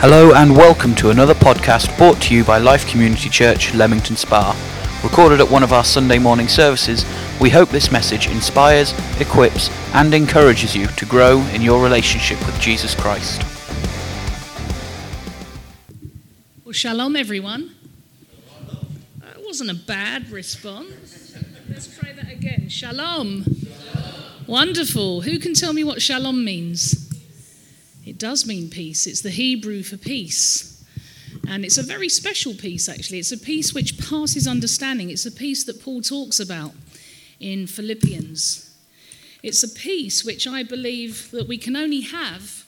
Hello and welcome to another podcast brought to you by Life Community Church, Leamington Spa. Recorded at one of our Sunday morning services, we hope this message inspires, equips, and encourages you to grow in your relationship with Jesus Christ. Well, shalom, everyone. That wasn't a bad response. Let's try that again. Shalom. Wonderful. Who can tell me what shalom means? It does mean peace. It's the Hebrew for peace. And it's a very special peace, actually. It's a peace which passes understanding. It's a peace that Paul talks about in Philippians. It's a peace which I believe that we can only have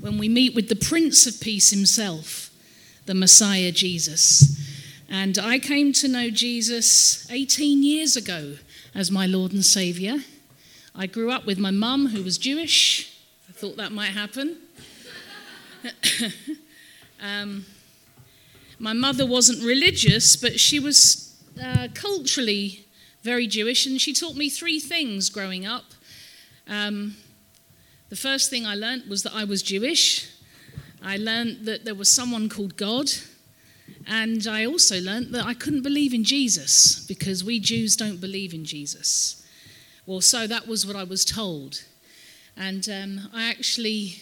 when we meet with the Prince of Peace himself, the Messiah Jesus. And I came to know Jesus 18 years ago as my Lord and Savior. I grew up with my mum, who was Jewish. I thought that might happen. um, my mother wasn't religious, but she was uh, culturally very Jewish, and she taught me three things growing up. Um, the first thing I learned was that I was Jewish. I learned that there was someone called God. And I also learned that I couldn't believe in Jesus because we Jews don't believe in Jesus. Well, so that was what I was told. And um, I actually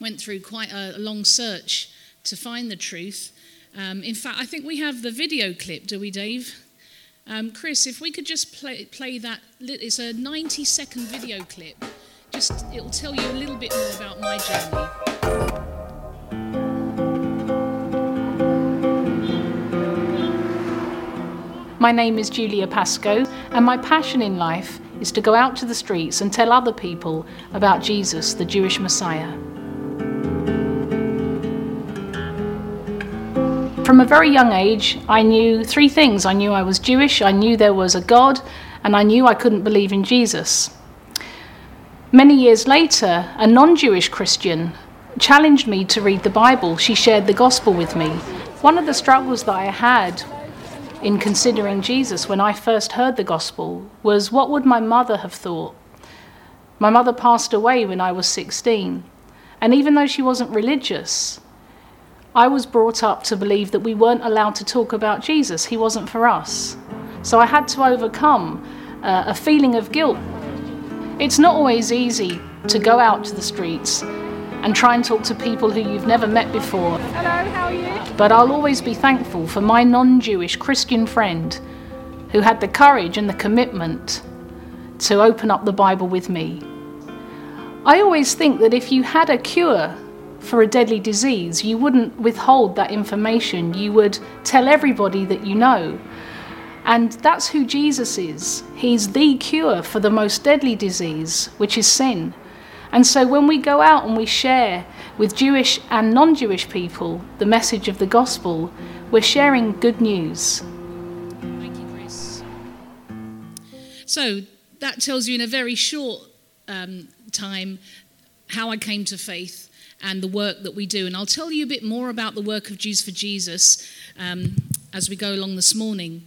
went through quite a, long search to find the truth. Um, in fact, I think we have the video clip, do we, Dave? Um, Chris, if we could just play, play that, it's a 90 second video clip. Just, it'll tell you a little bit more about my journey. My name is Julia Pascoe, and my passion in life is to go out to the streets and tell other people about Jesus, the Jewish Messiah. From a very young age, I knew three things. I knew I was Jewish, I knew there was a God, and I knew I couldn't believe in Jesus. Many years later, a non Jewish Christian challenged me to read the Bible. She shared the gospel with me. One of the struggles that I had in considering Jesus when I first heard the gospel was what would my mother have thought? My mother passed away when I was 16, and even though she wasn't religious, I was brought up to believe that we weren't allowed to talk about Jesus. He wasn't for us. So I had to overcome uh, a feeling of guilt. It's not always easy to go out to the streets and try and talk to people who you've never met before. Hello, how are you? But I'll always be thankful for my non Jewish Christian friend who had the courage and the commitment to open up the Bible with me. I always think that if you had a cure for a deadly disease, you wouldn't withhold that information. You would tell everybody that you know. And that's who Jesus is. He's the cure for the most deadly disease, which is sin. And so when we go out and we share with Jewish and non Jewish people the message of the gospel, we're sharing good news. Thank you, Chris. So that tells you in a very short um, time how I came to faith and the work that we do. And I'll tell you a bit more about the work of Jews for Jesus um, as we go along this morning.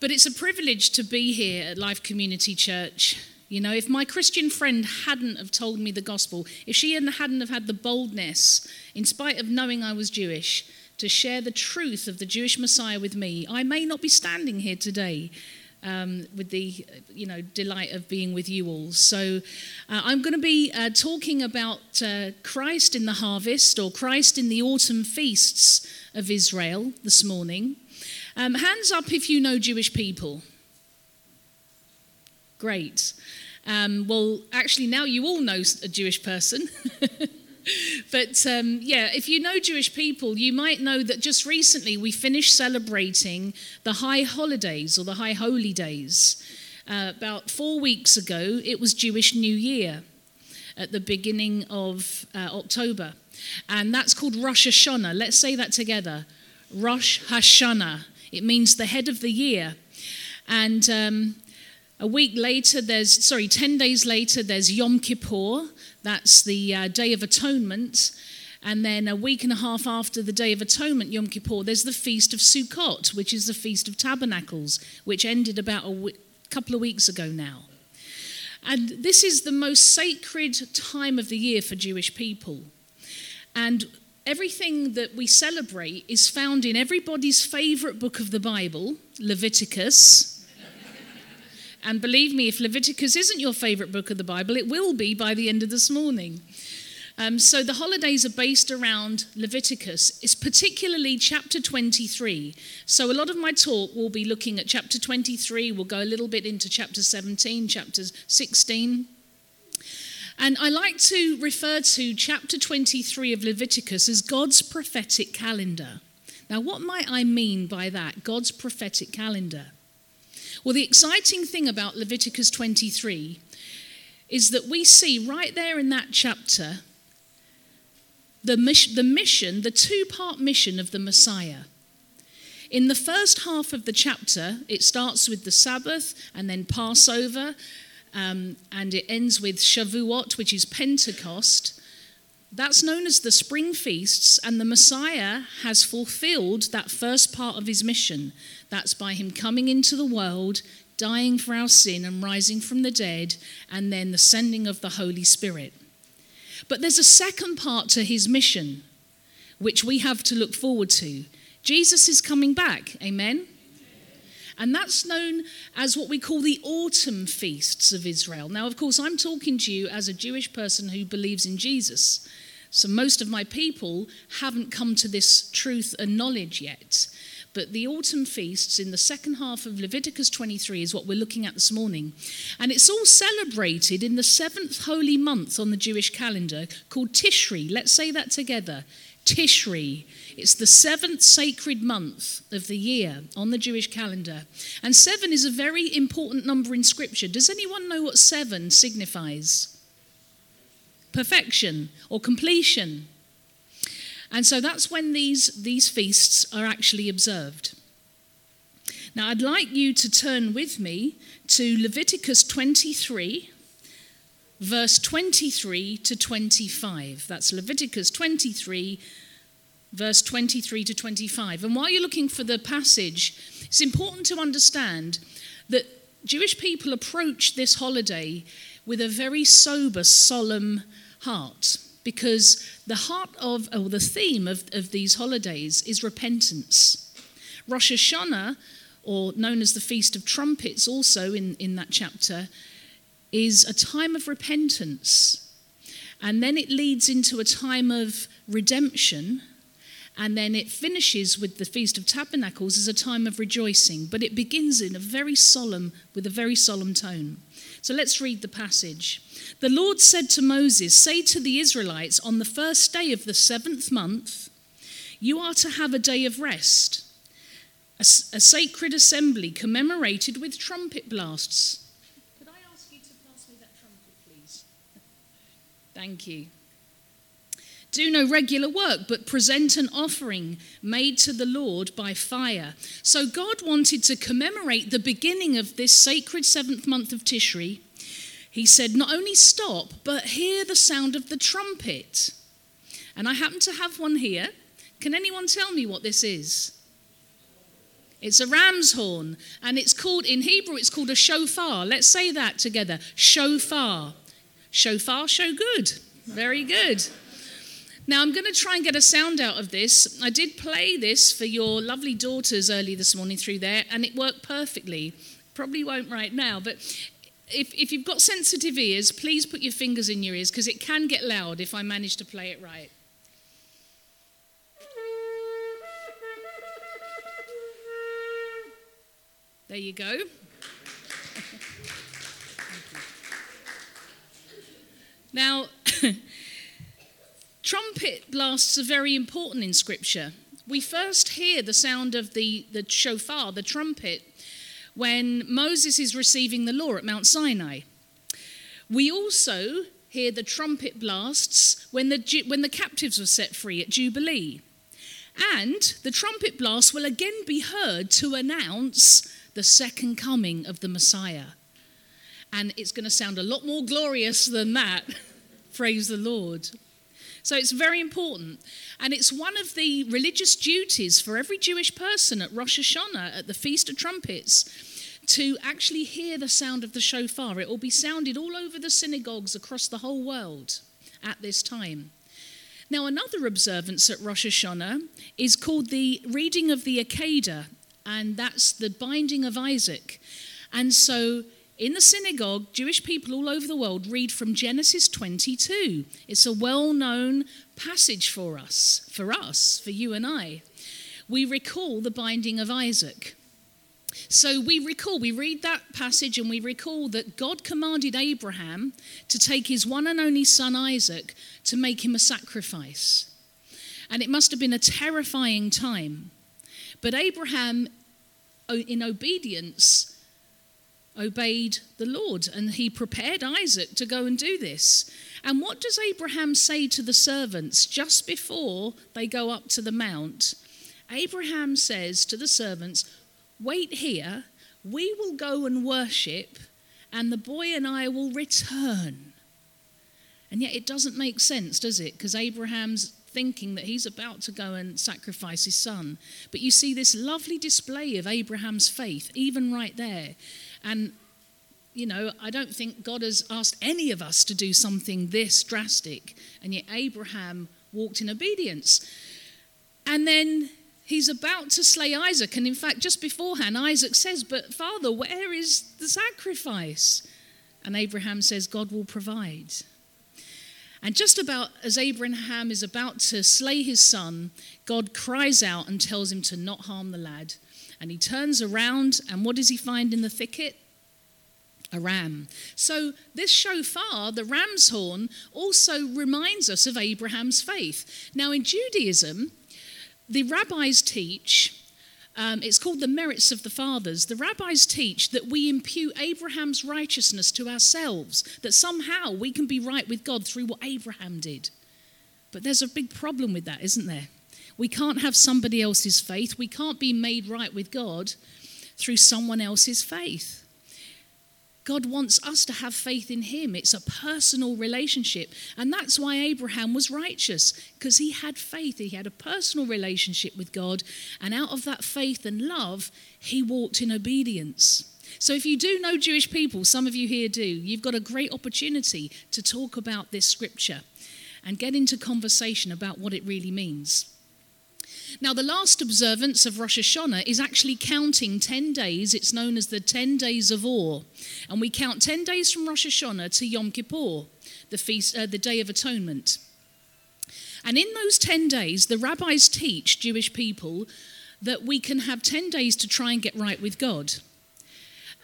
But it's a privilege to be here at Life Community Church. You know, if my Christian friend hadn't have told me the gospel, if she hadn't have had the boldness, in spite of knowing I was Jewish, to share the truth of the Jewish Messiah with me, I may not be standing here today um, with the, you know, delight of being with you all. So uh, I'm going to be uh, talking about uh, Christ in the harvest or Christ in the autumn feasts of Israel this morning. Um, hands up if you know Jewish people. Great. Um, well, actually, now you all know a Jewish person. but um, yeah, if you know Jewish people, you might know that just recently we finished celebrating the high holidays or the high holy days. Uh, about four weeks ago, it was Jewish New Year at the beginning of uh, October. And that's called Rosh Hashanah. Let's say that together Rosh Hashanah. It means the head of the year. And um, a week later, there's, sorry, 10 days later, there's Yom Kippur. That's the uh, Day of Atonement. And then a week and a half after the Day of Atonement, Yom Kippur, there's the Feast of Sukkot, which is the Feast of Tabernacles, which ended about a w- couple of weeks ago now. And this is the most sacred time of the year for Jewish people. And everything that we celebrate is found in everybody's favorite book of the Bible, Leviticus. And believe me, if Leviticus isn't your favorite book of the Bible, it will be by the end of this morning. Um, so the holidays are based around Leviticus. It's particularly chapter 23. So a lot of my talk will be looking at chapter 23. We'll go a little bit into chapter 17, chapter 16. And I like to refer to chapter 23 of Leviticus as God's prophetic calendar. Now, what might I mean by that? God's prophetic calendar. Well, the exciting thing about Leviticus 23 is that we see right there in that chapter the mission, the, mission, the two part mission of the Messiah. In the first half of the chapter, it starts with the Sabbath and then Passover, um, and it ends with Shavuot, which is Pentecost. That's known as the spring feasts, and the Messiah has fulfilled that first part of his mission. That's by him coming into the world, dying for our sin, and rising from the dead, and then the sending of the Holy Spirit. But there's a second part to his mission, which we have to look forward to. Jesus is coming back. Amen? And that's known as what we call the autumn feasts of Israel. Now, of course, I'm talking to you as a Jewish person who believes in Jesus. So most of my people haven't come to this truth and knowledge yet. But the autumn feasts in the second half of Leviticus 23 is what we're looking at this morning. And it's all celebrated in the seventh holy month on the Jewish calendar called Tishri. Let's say that together. Tishri. It's the seventh sacred month of the year on the Jewish calendar. And seven is a very important number in Scripture. Does anyone know what seven signifies? Perfection or completion. And so that's when these, these feasts are actually observed. Now, I'd like you to turn with me to Leviticus 23, verse 23 to 25. That's Leviticus 23, verse 23 to 25. And while you're looking for the passage, it's important to understand that Jewish people approach this holiday with a very sober, solemn heart because the heart of, or the theme of, of these holidays is repentance. Rosh Hashanah, or known as the Feast of Trumpets, also in, in that chapter, is a time of repentance. And then it leads into a time of redemption. And then it finishes with the Feast of Tabernacles as a time of rejoicing. But it begins in a very solemn, with a very solemn tone. So let's read the passage. The Lord said to Moses, Say to the Israelites, on the first day of the seventh month, you are to have a day of rest, a, a sacred assembly commemorated with trumpet blasts. Could I ask you to pass me that trumpet, please? Thank you. Do no regular work, but present an offering made to the Lord by fire. So God wanted to commemorate the beginning of this sacred seventh month of Tishri. He said, Not only stop, but hear the sound of the trumpet. And I happen to have one here. Can anyone tell me what this is? It's a ram's horn, and it's called, in Hebrew, it's called a shofar. Let's say that together shofar. Shofar, show good. Very good. Now, I'm going to try and get a sound out of this. I did play this for your lovely daughters early this morning through there, and it worked perfectly. Probably won't right now, but if, if you've got sensitive ears, please put your fingers in your ears because it can get loud if I manage to play it right. There you go. now, Trumpet blasts are very important in Scripture. We first hear the sound of the, the shofar, the trumpet, when Moses is receiving the law at Mount Sinai. We also hear the trumpet blasts when the, when the captives were set free at Jubilee. And the trumpet blast will again be heard to announce the second coming of the Messiah. And it's going to sound a lot more glorious than that. Praise the Lord. So it's very important. And it's one of the religious duties for every Jewish person at Rosh Hashanah, at the Feast of Trumpets, to actually hear the sound of the shofar. It will be sounded all over the synagogues across the whole world at this time. Now, another observance at Rosh Hashanah is called the reading of the Akedah, and that's the binding of Isaac. And so in the synagogue, Jewish people all over the world read from Genesis 22. It's a well known passage for us, for us, for you and I. We recall the binding of Isaac. So we recall, we read that passage and we recall that God commanded Abraham to take his one and only son Isaac to make him a sacrifice. And it must have been a terrifying time. But Abraham, in obedience, obeyed the Lord and he prepared Isaac to go and do this. And what does Abraham say to the servants just before they go up to the mount? Abraham says to the servants, Wait here, we will go and worship, and the boy and I will return. And yet it doesn't make sense, does it? Because Abraham's thinking that he's about to go and sacrifice his son. But you see this lovely display of Abraham's faith, even right there. And, you know, I don't think God has asked any of us to do something this drastic. And yet Abraham walked in obedience. And then he's about to slay Isaac. And in fact, just beforehand, Isaac says, But Father, where is the sacrifice? And Abraham says, God will provide. And just about as Abraham is about to slay his son, God cries out and tells him to not harm the lad. And he turns around, and what does he find in the thicket? A ram. So, this shofar, the ram's horn, also reminds us of Abraham's faith. Now, in Judaism, the rabbis teach um, it's called the merits of the fathers. The rabbis teach that we impute Abraham's righteousness to ourselves, that somehow we can be right with God through what Abraham did. But there's a big problem with that, isn't there? We can't have somebody else's faith. We can't be made right with God through someone else's faith. God wants us to have faith in Him. It's a personal relationship. And that's why Abraham was righteous, because he had faith. He had a personal relationship with God. And out of that faith and love, he walked in obedience. So, if you do know Jewish people, some of you here do, you've got a great opportunity to talk about this scripture and get into conversation about what it really means. Now, the last observance of Rosh Hashanah is actually counting 10 days. It's known as the 10 days of awe. And we count 10 days from Rosh Hashanah to Yom Kippur, the, feast, uh, the Day of Atonement. And in those 10 days, the rabbis teach Jewish people that we can have 10 days to try and get right with God.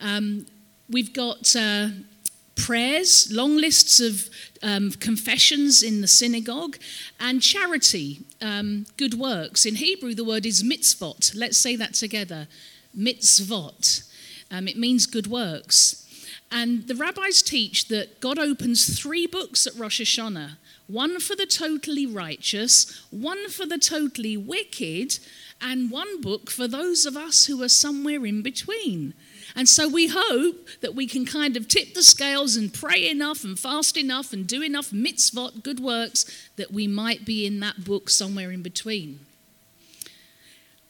Um, we've got uh, prayers, long lists of um, confessions in the synagogue, and charity, um, good works. In Hebrew, the word is mitzvot. Let's say that together mitzvot. Um, it means good works. And the rabbis teach that God opens three books at Rosh Hashanah one for the totally righteous, one for the totally wicked, and one book for those of us who are somewhere in between. And so we hope that we can kind of tip the scales and pray enough and fast enough and do enough mitzvot, good works, that we might be in that book somewhere in between.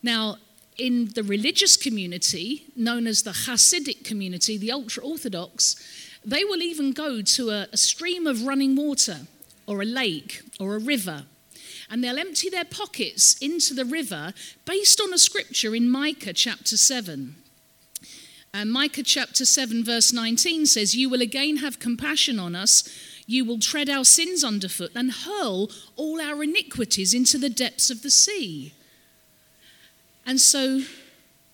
Now, in the religious community, known as the Hasidic community, the ultra Orthodox, they will even go to a, a stream of running water or a lake or a river and they'll empty their pockets into the river based on a scripture in Micah chapter 7. And Micah chapter 7, verse 19 says, You will again have compassion on us. You will tread our sins underfoot and hurl all our iniquities into the depths of the sea. And so,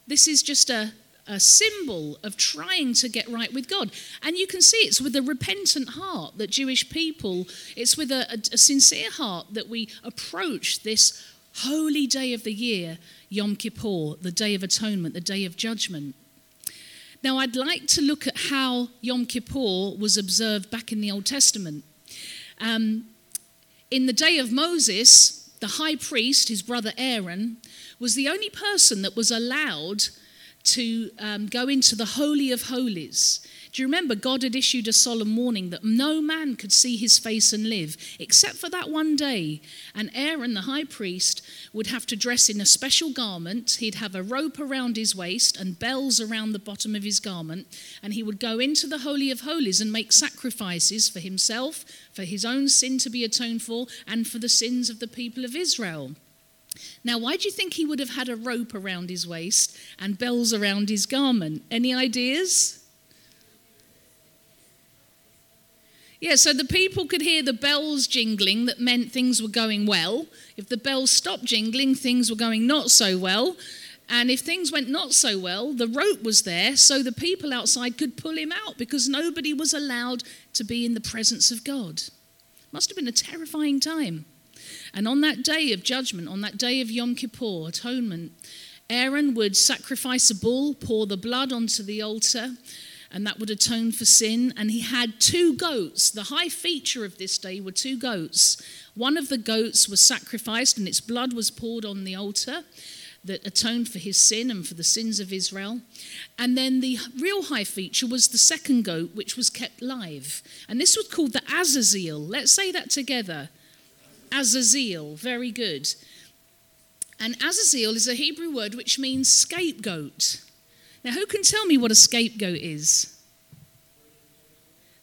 this is just a, a symbol of trying to get right with God. And you can see it's with a repentant heart that Jewish people, it's with a, a, a sincere heart that we approach this holy day of the year, Yom Kippur, the Day of Atonement, the Day of Judgment. Now, I'd like to look at how Yom Kippur was observed back in the Old Testament. Um, in the day of Moses, the high priest, his brother Aaron, was the only person that was allowed to um, go into the Holy of Holies. Do you remember God had issued a solemn warning that no man could see his face and live, except for that one day? And Aaron, the high priest, would have to dress in a special garment. He'd have a rope around his waist and bells around the bottom of his garment. And he would go into the Holy of Holies and make sacrifices for himself, for his own sin to be atoned for, and for the sins of the people of Israel. Now, why do you think he would have had a rope around his waist and bells around his garment? Any ideas? Yeah, so the people could hear the bells jingling that meant things were going well. If the bells stopped jingling, things were going not so well. And if things went not so well, the rope was there so the people outside could pull him out because nobody was allowed to be in the presence of God. Must have been a terrifying time. And on that day of judgment, on that day of Yom Kippur, atonement, Aaron would sacrifice a bull, pour the blood onto the altar, and that would atone for sin. And he had two goats. The high feature of this day were two goats. One of the goats was sacrificed, and its blood was poured on the altar that atoned for his sin and for the sins of Israel. And then the real high feature was the second goat, which was kept live. And this was called the Azazel. Let's say that together. Azazel. Very good. And Azazel is a Hebrew word which means scapegoat. Now, who can tell me what a scapegoat is?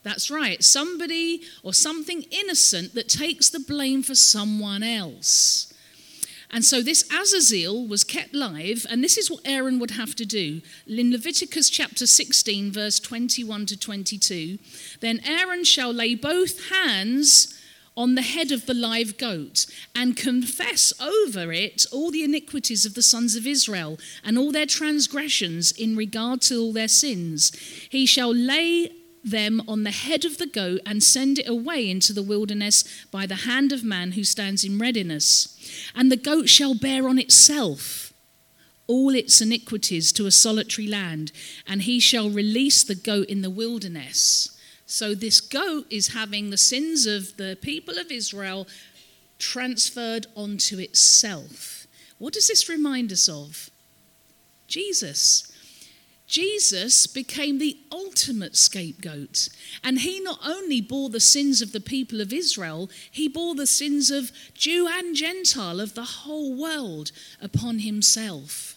That's right, somebody or something innocent that takes the blame for someone else. And so this Azazel was kept live, and this is what Aaron would have to do. In Leviticus chapter 16, verse 21 to 22, then Aaron shall lay both hands on the head of the live goat and confess over it all the iniquities of the sons of Israel and all their transgressions in regard to all their sins. He shall lay them on the head of the goat and send it away into the wilderness by the hand of man who stands in readiness. And the goat shall bear on itself all its iniquities to a solitary land, and he shall release the goat in the wilderness. So this goat is having the sins of the people of Israel transferred onto itself. What does this remind us of? Jesus. Jesus became the ultimate scapegoat. And he not only bore the sins of the people of Israel, he bore the sins of Jew and Gentile, of the whole world, upon himself.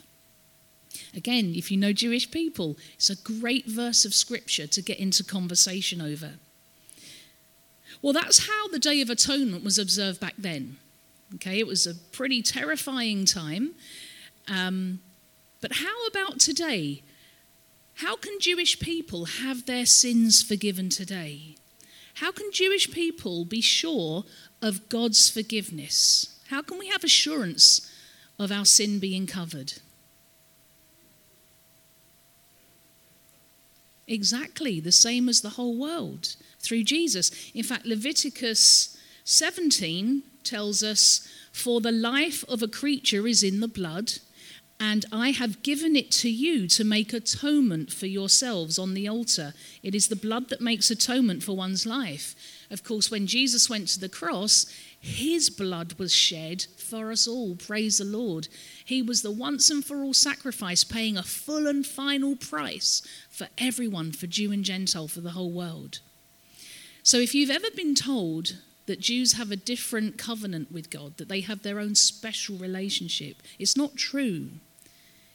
Again, if you know Jewish people, it's a great verse of scripture to get into conversation over. Well, that's how the Day of Atonement was observed back then. Okay, it was a pretty terrifying time. Um, but how about today? How can Jewish people have their sins forgiven today? How can Jewish people be sure of God's forgiveness? How can we have assurance of our sin being covered? Exactly the same as the whole world through Jesus. In fact, Leviticus 17 tells us, For the life of a creature is in the blood, and I have given it to you to make atonement for yourselves on the altar. It is the blood that makes atonement for one's life. Of course, when Jesus went to the cross, his blood was shed for us all. Praise the Lord. He was the once and for all sacrifice, paying a full and final price for everyone, for Jew and Gentile, for the whole world. So if you've ever been told that Jews have a different covenant with God, that they have their own special relationship, it's not true.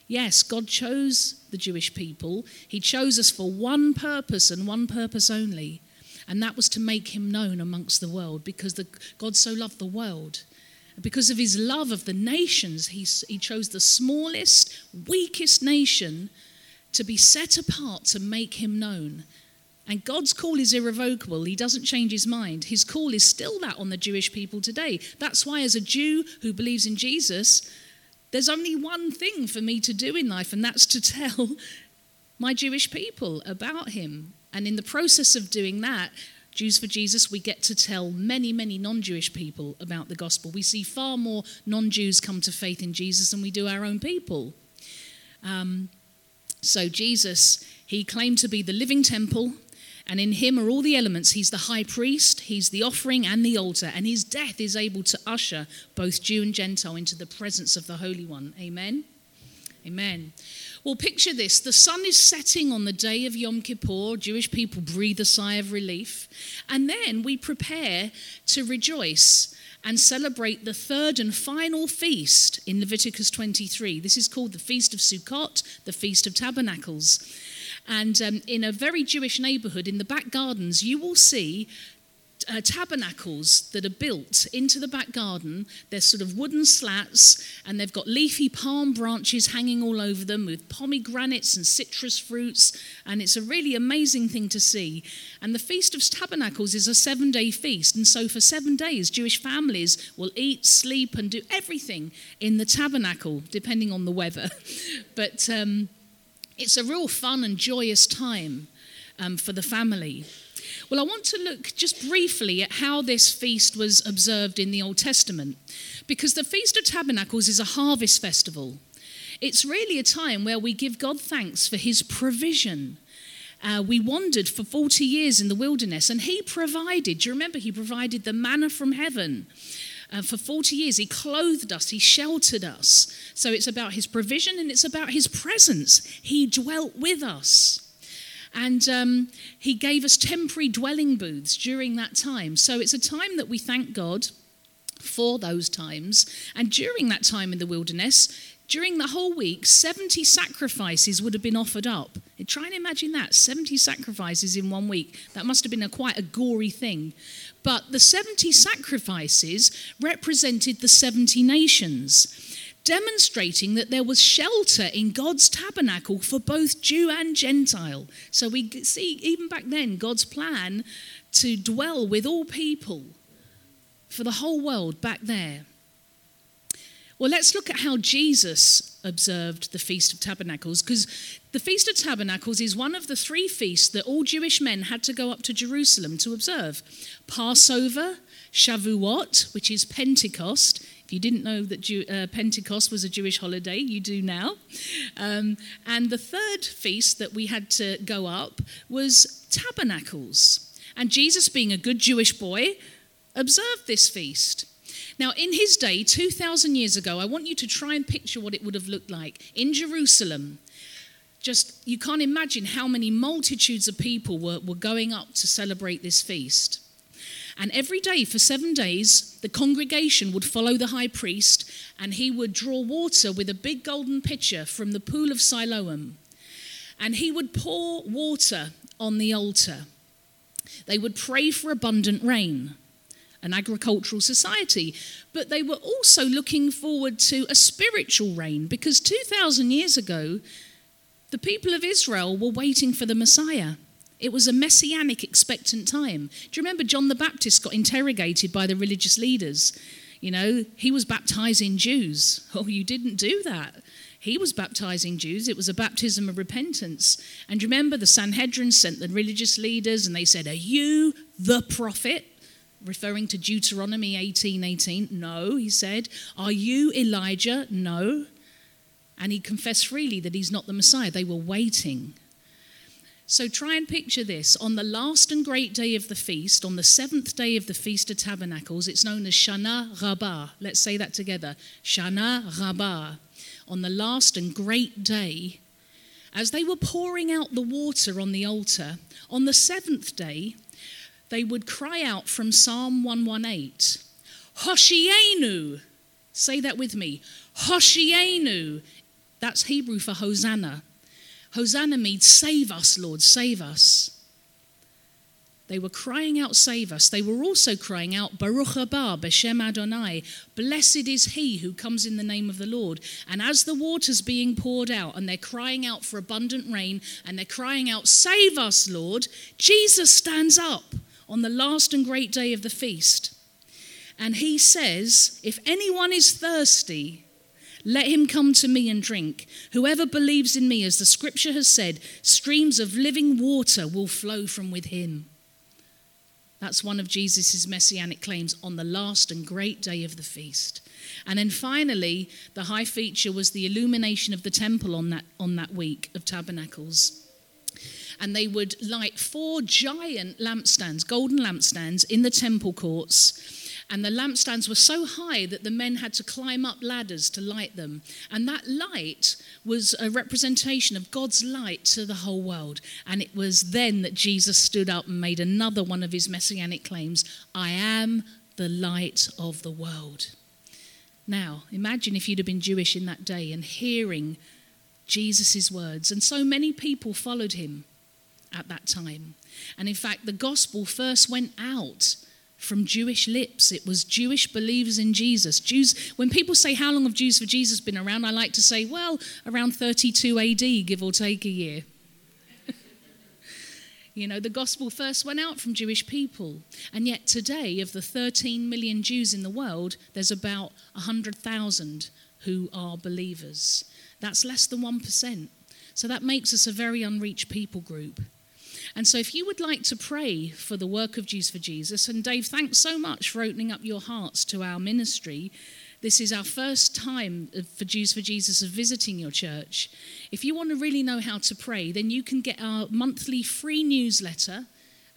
Yes, God chose the Jewish people. He chose us for one purpose and one purpose only and that was to make him known amongst the world because the, God so loved the world. Because of his love of the nations, he, he chose the smallest, weakest nation to be set apart to make him known. And God's call is irrevocable. He doesn't change his mind. His call is still that on the Jewish people today. That's why, as a Jew who believes in Jesus, there's only one thing for me to do in life, and that's to tell my Jewish people about him and in the process of doing that, Jews for Jesus, we get to tell many, many non Jewish people about the gospel. We see far more non Jews come to faith in Jesus than we do our own people. Um, so, Jesus, he claimed to be the living temple, and in him are all the elements. He's the high priest, he's the offering and the altar, and his death is able to usher both Jew and Gentile into the presence of the Holy One. Amen. Amen. Well, picture this the sun is setting on the day of Yom Kippur. Jewish people breathe a sigh of relief. And then we prepare to rejoice and celebrate the third and final feast in Leviticus 23. This is called the Feast of Sukkot, the Feast of Tabernacles. And um, in a very Jewish neighborhood, in the back gardens, you will see uh, tabernacles that are built into the back garden. They're sort of wooden slats, and they've got leafy palm branches hanging all over them with pomegranates and citrus fruits. And it's a really amazing thing to see. And the Feast of Tabernacles is a seven day feast. And so, for seven days, Jewish families will eat, sleep, and do everything in the tabernacle, depending on the weather. but um, it's a real fun and joyous time um, for the family. Well, I want to look just briefly at how this feast was observed in the Old Testament, because the Feast of Tabernacles is a harvest festival. It's really a time where we give God thanks for his provision. Uh, we wandered for 40 years in the wilderness, and he provided. Do you remember? He provided the manna from heaven. Uh, for 40 years, he clothed us, he sheltered us. So it's about his provision and it's about his presence. He dwelt with us. And um, he gave us temporary dwelling booths during that time. So it's a time that we thank God for those times. And during that time in the wilderness, during the whole week, 70 sacrifices would have been offered up. Try and imagine that 70 sacrifices in one week. That must have been a quite a gory thing. But the 70 sacrifices represented the 70 nations demonstrating that there was shelter in God's tabernacle for both Jew and Gentile. So we see, even back then, God's plan to dwell with all people for the whole world back there. Well, let's look at how Jesus observed the Feast of Tabernacles, because the Feast of Tabernacles is one of the three feasts that all Jewish men had to go up to Jerusalem to observe Passover, Shavuot, which is Pentecost, if you didn't know that Jew, uh, Pentecost was a Jewish holiday, you do now. Um, and the third feast that we had to go up was Tabernacles. And Jesus, being a good Jewish boy, observed this feast. Now, in his day, 2,000 years ago, I want you to try and picture what it would have looked like in Jerusalem. Just, you can't imagine how many multitudes of people were, were going up to celebrate this feast. And every day for seven days, the congregation would follow the high priest and he would draw water with a big golden pitcher from the pool of Siloam. And he would pour water on the altar. They would pray for abundant rain, an agricultural society. But they were also looking forward to a spiritual rain because 2,000 years ago, the people of Israel were waiting for the Messiah. It was a messianic expectant time. Do you remember John the Baptist got interrogated by the religious leaders? You know, he was baptizing Jews. Oh, you didn't do that. He was baptizing Jews. It was a baptism of repentance. And remember, the Sanhedrin sent the religious leaders and they said, Are you the prophet? Referring to Deuteronomy 18 18. No, he said. Are you Elijah? No. And he confessed freely that he's not the Messiah. They were waiting. So try and picture this. On the last and great day of the feast, on the seventh day of the Feast of Tabernacles, it's known as Shana Rabbah. Let's say that together. Shana Rabbah. On the last and great day, as they were pouring out the water on the altar, on the seventh day, they would cry out from Psalm 118, Hoshienu. Say that with me. Hoshienu. That's Hebrew for Hosanna. Hosanna means save us, Lord, save us. They were crying out, Save us. They were also crying out, Baruch haba, Beshem Adonai. Blessed is he who comes in the name of the Lord. And as the water's being poured out, and they're crying out for abundant rain, and they're crying out, Save us, Lord, Jesus stands up on the last and great day of the feast. And he says, If anyone is thirsty, let him come to me and drink. Whoever believes in me, as the scripture has said, streams of living water will flow from within. That's one of Jesus' messianic claims on the last and great day of the feast. And then finally, the high feature was the illumination of the temple on that, on that week of tabernacles. And they would light four giant lampstands, golden lampstands, in the temple courts And the lampstands were so high that the men had to climb up ladders to light them. And that light was a representation of God's light to the whole world. And it was then that Jesus stood up and made another one of his messianic claims I am the light of the world. Now, imagine if you'd have been Jewish in that day and hearing Jesus' words. And so many people followed him at that time. And in fact, the gospel first went out from Jewish lips. It was Jewish believers in Jesus. Jews, when people say, How long have Jews for Jesus been around? I like to say, Well, around 32 AD, give or take a year. you know, the gospel first went out from Jewish people. And yet today, of the 13 million Jews in the world, there's about 100,000 who are believers. That's less than 1%. So that makes us a very unreached people group. And so, if you would like to pray for the work of Jews for Jesus, and Dave, thanks so much for opening up your hearts to our ministry. This is our first time for Jews for Jesus of visiting your church. If you want to really know how to pray, then you can get our monthly free newsletter.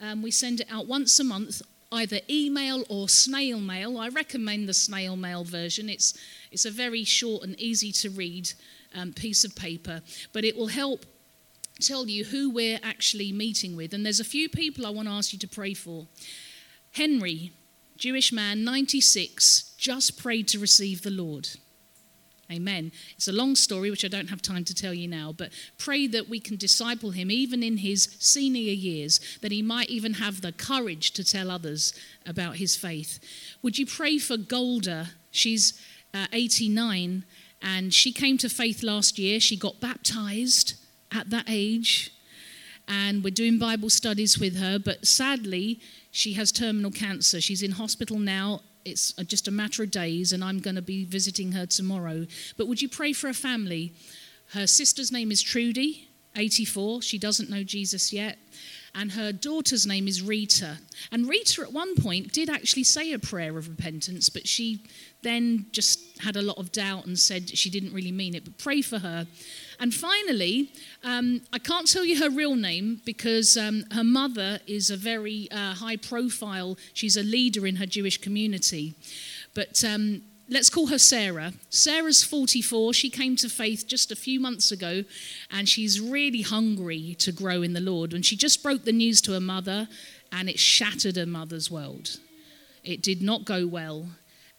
Um, we send it out once a month, either email or snail mail. I recommend the snail mail version. It's, it's a very short and easy to read um, piece of paper, but it will help tell you who we're actually meeting with. And there's a few people I want to ask you to pray for. Henry, Jewish man, 96, just prayed to receive the Lord. Amen. It's a long story, which I don't have time to tell you now, but pray that we can disciple him even in his senior years, that he might even have the courage to tell others about his faith. Would you pray for Golda? She's uh, 89 and she came to faith last year. She got baptized at that age, and we're doing Bible studies with her. But sadly, she has terminal cancer. She's in hospital now. It's just a matter of days, and I'm going to be visiting her tomorrow. But would you pray for her family? Her sister's name is Trudy, 84. She doesn't know Jesus yet and her daughter's name is Rita. And Rita, at one point, did actually say a prayer of repentance, but she then just had a lot of doubt and said she didn't really mean it. But pray for her. And finally, um, I can't tell you her real name because um, her mother is a very uh, high profile, she's a leader in her Jewish community. But um, let's call her Sarah. Sarah's 44. She came to faith just a few months ago, and she's really hungry to grow in the Lord. And she just broke the news to her mother, and it shattered her mother's world. It did not go well.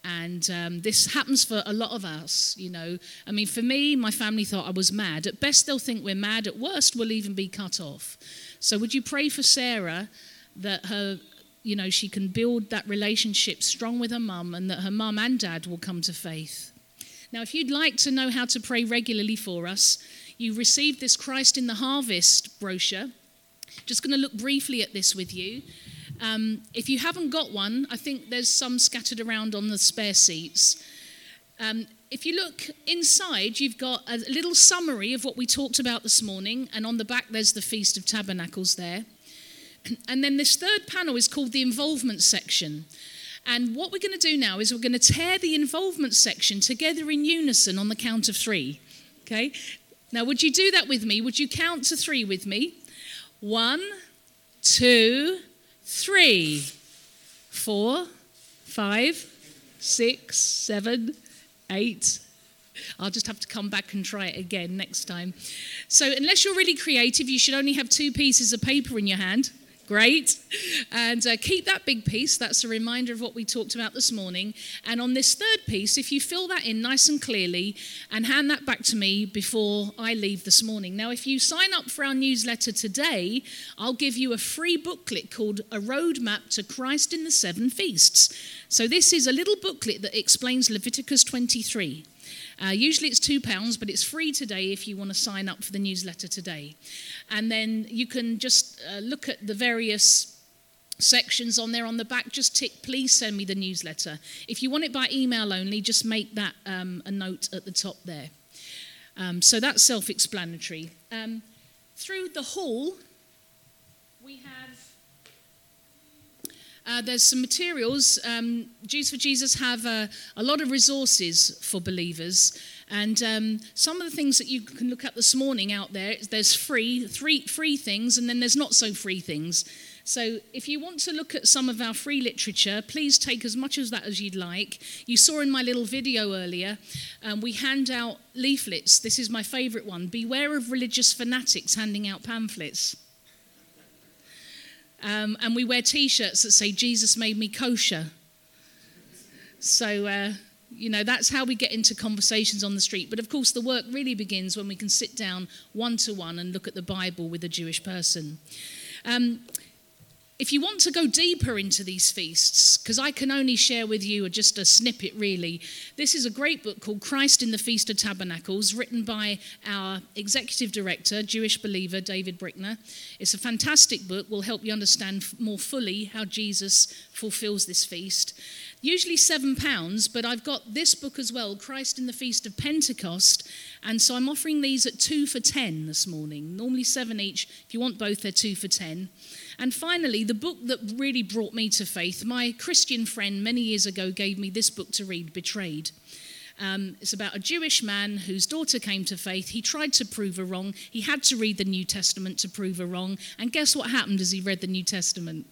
And um, this happens for a lot of us, you know. I mean, for me, my family thought I was mad. At best, they'll think we're mad. At worst, we'll even be cut off. So, would you pray for Sarah that her you know, she can build that relationship strong with her mum and that her mum and dad will come to faith. Now, if you'd like to know how to pray regularly for us, you received this Christ in the Harvest brochure. Just going to look briefly at this with you. Um, if you haven't got one, I think there's some scattered around on the spare seats. Um, if you look inside, you've got a little summary of what we talked about this morning, and on the back, there's the Feast of Tabernacles there. And then this third panel is called the involvement section. And what we're going to do now is we're going to tear the involvement section together in unison on the count of three. Okay? Now, would you do that with me? Would you count to three with me? One, two, three, four, five, six, seven, eight. I'll just have to come back and try it again next time. So, unless you're really creative, you should only have two pieces of paper in your hand. Great. And uh, keep that big piece. That's a reminder of what we talked about this morning. And on this third piece, if you fill that in nice and clearly and hand that back to me before I leave this morning. Now, if you sign up for our newsletter today, I'll give you a free booklet called A Roadmap to Christ in the Seven Feasts. So, this is a little booklet that explains Leviticus 23. Uh, usually it's £2, but it's free today if you want to sign up for the newsletter today. And then you can just uh, look at the various sections on there on the back. Just tick, please send me the newsletter. If you want it by email only, just make that um, a note at the top there. Um, so that's self explanatory. Um, through the hall, we have uh, there's some materials. Um, Jews for Jesus have uh, a lot of resources for believers. And um, some of the things that you can look at this morning out there, there's free, three free things, and then there's not so free things. So, if you want to look at some of our free literature, please take as much of that as you'd like. You saw in my little video earlier, um, we hand out leaflets. This is my favourite one Beware of religious fanatics handing out pamphlets. Um, and we wear t shirts that say, Jesus made me kosher. So, uh, you know, that's how we get into conversations on the street. But of course, the work really begins when we can sit down one to one and look at the Bible with a Jewish person. Um, if you want to go deeper into these feasts, because I can only share with you just a snippet really, this is a great book called Christ in the Feast of Tabernacles, written by our executive director, Jewish believer David Brickner. It's a fantastic book, will help you understand more fully how Jesus fulfills this feast. Usually seven pounds, but I've got this book as well, Christ in the Feast of Pentecost, and so I'm offering these at two for ten this morning. Normally seven each. If you want both, they're two for ten. And finally, the book that really brought me to faith, my Christian friend many years ago gave me this book to read, Betrayed. Um, it's about a Jewish man whose daughter came to faith. He tried to prove her wrong. He had to read the New Testament to prove her wrong. And guess what happened as he read the New Testament?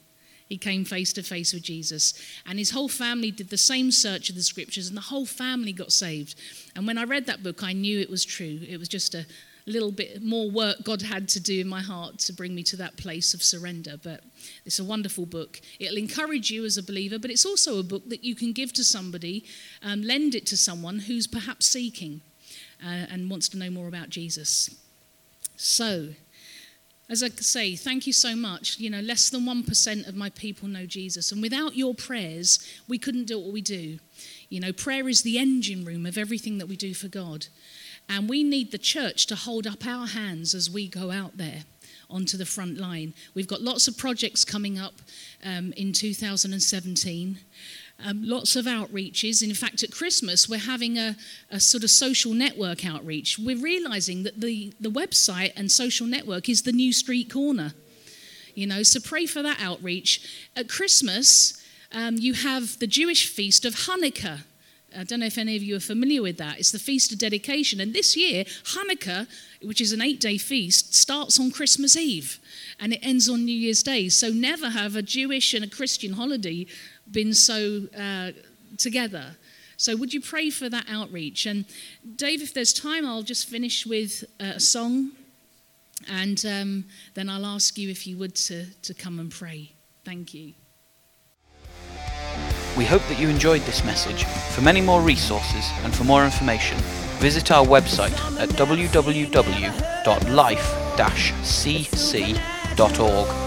He came face to face with Jesus. And his whole family did the same search of the scriptures, and the whole family got saved. And when I read that book, I knew it was true. It was just a, little bit more work God had to do in my heart to bring me to that place of surrender. But it's a wonderful book. It'll encourage you as a believer, but it's also a book that you can give to somebody, um, lend it to someone who's perhaps seeking uh, and wants to know more about Jesus. So, as I say, thank you so much. You know, less than 1% of my people know Jesus. And without your prayers, we couldn't do what we do. You know, prayer is the engine room of everything that we do for God. And we need the church to hold up our hands as we go out there onto the front line. We've got lots of projects coming up um, in 2017. Um, lots of outreaches. In fact, at Christmas, we're having a, a, sort of social network outreach. We're realizing that the, the website and social network is the new street corner. You know, so pray for that outreach. At Christmas, um, you have the Jewish feast of Hanukkah. I don't know if any of you are familiar with that. It's the Feast of Dedication. And this year, Hanukkah, which is an eight day feast, starts on Christmas Eve and it ends on New Year's Day. So, never have a Jewish and a Christian holiday been so uh, together. So, would you pray for that outreach? And, Dave, if there's time, I'll just finish with a song and um, then I'll ask you if you would to, to come and pray. Thank you. We hope that you enjoyed this message. For many more resources and for more information, visit our website at www.life-cc.org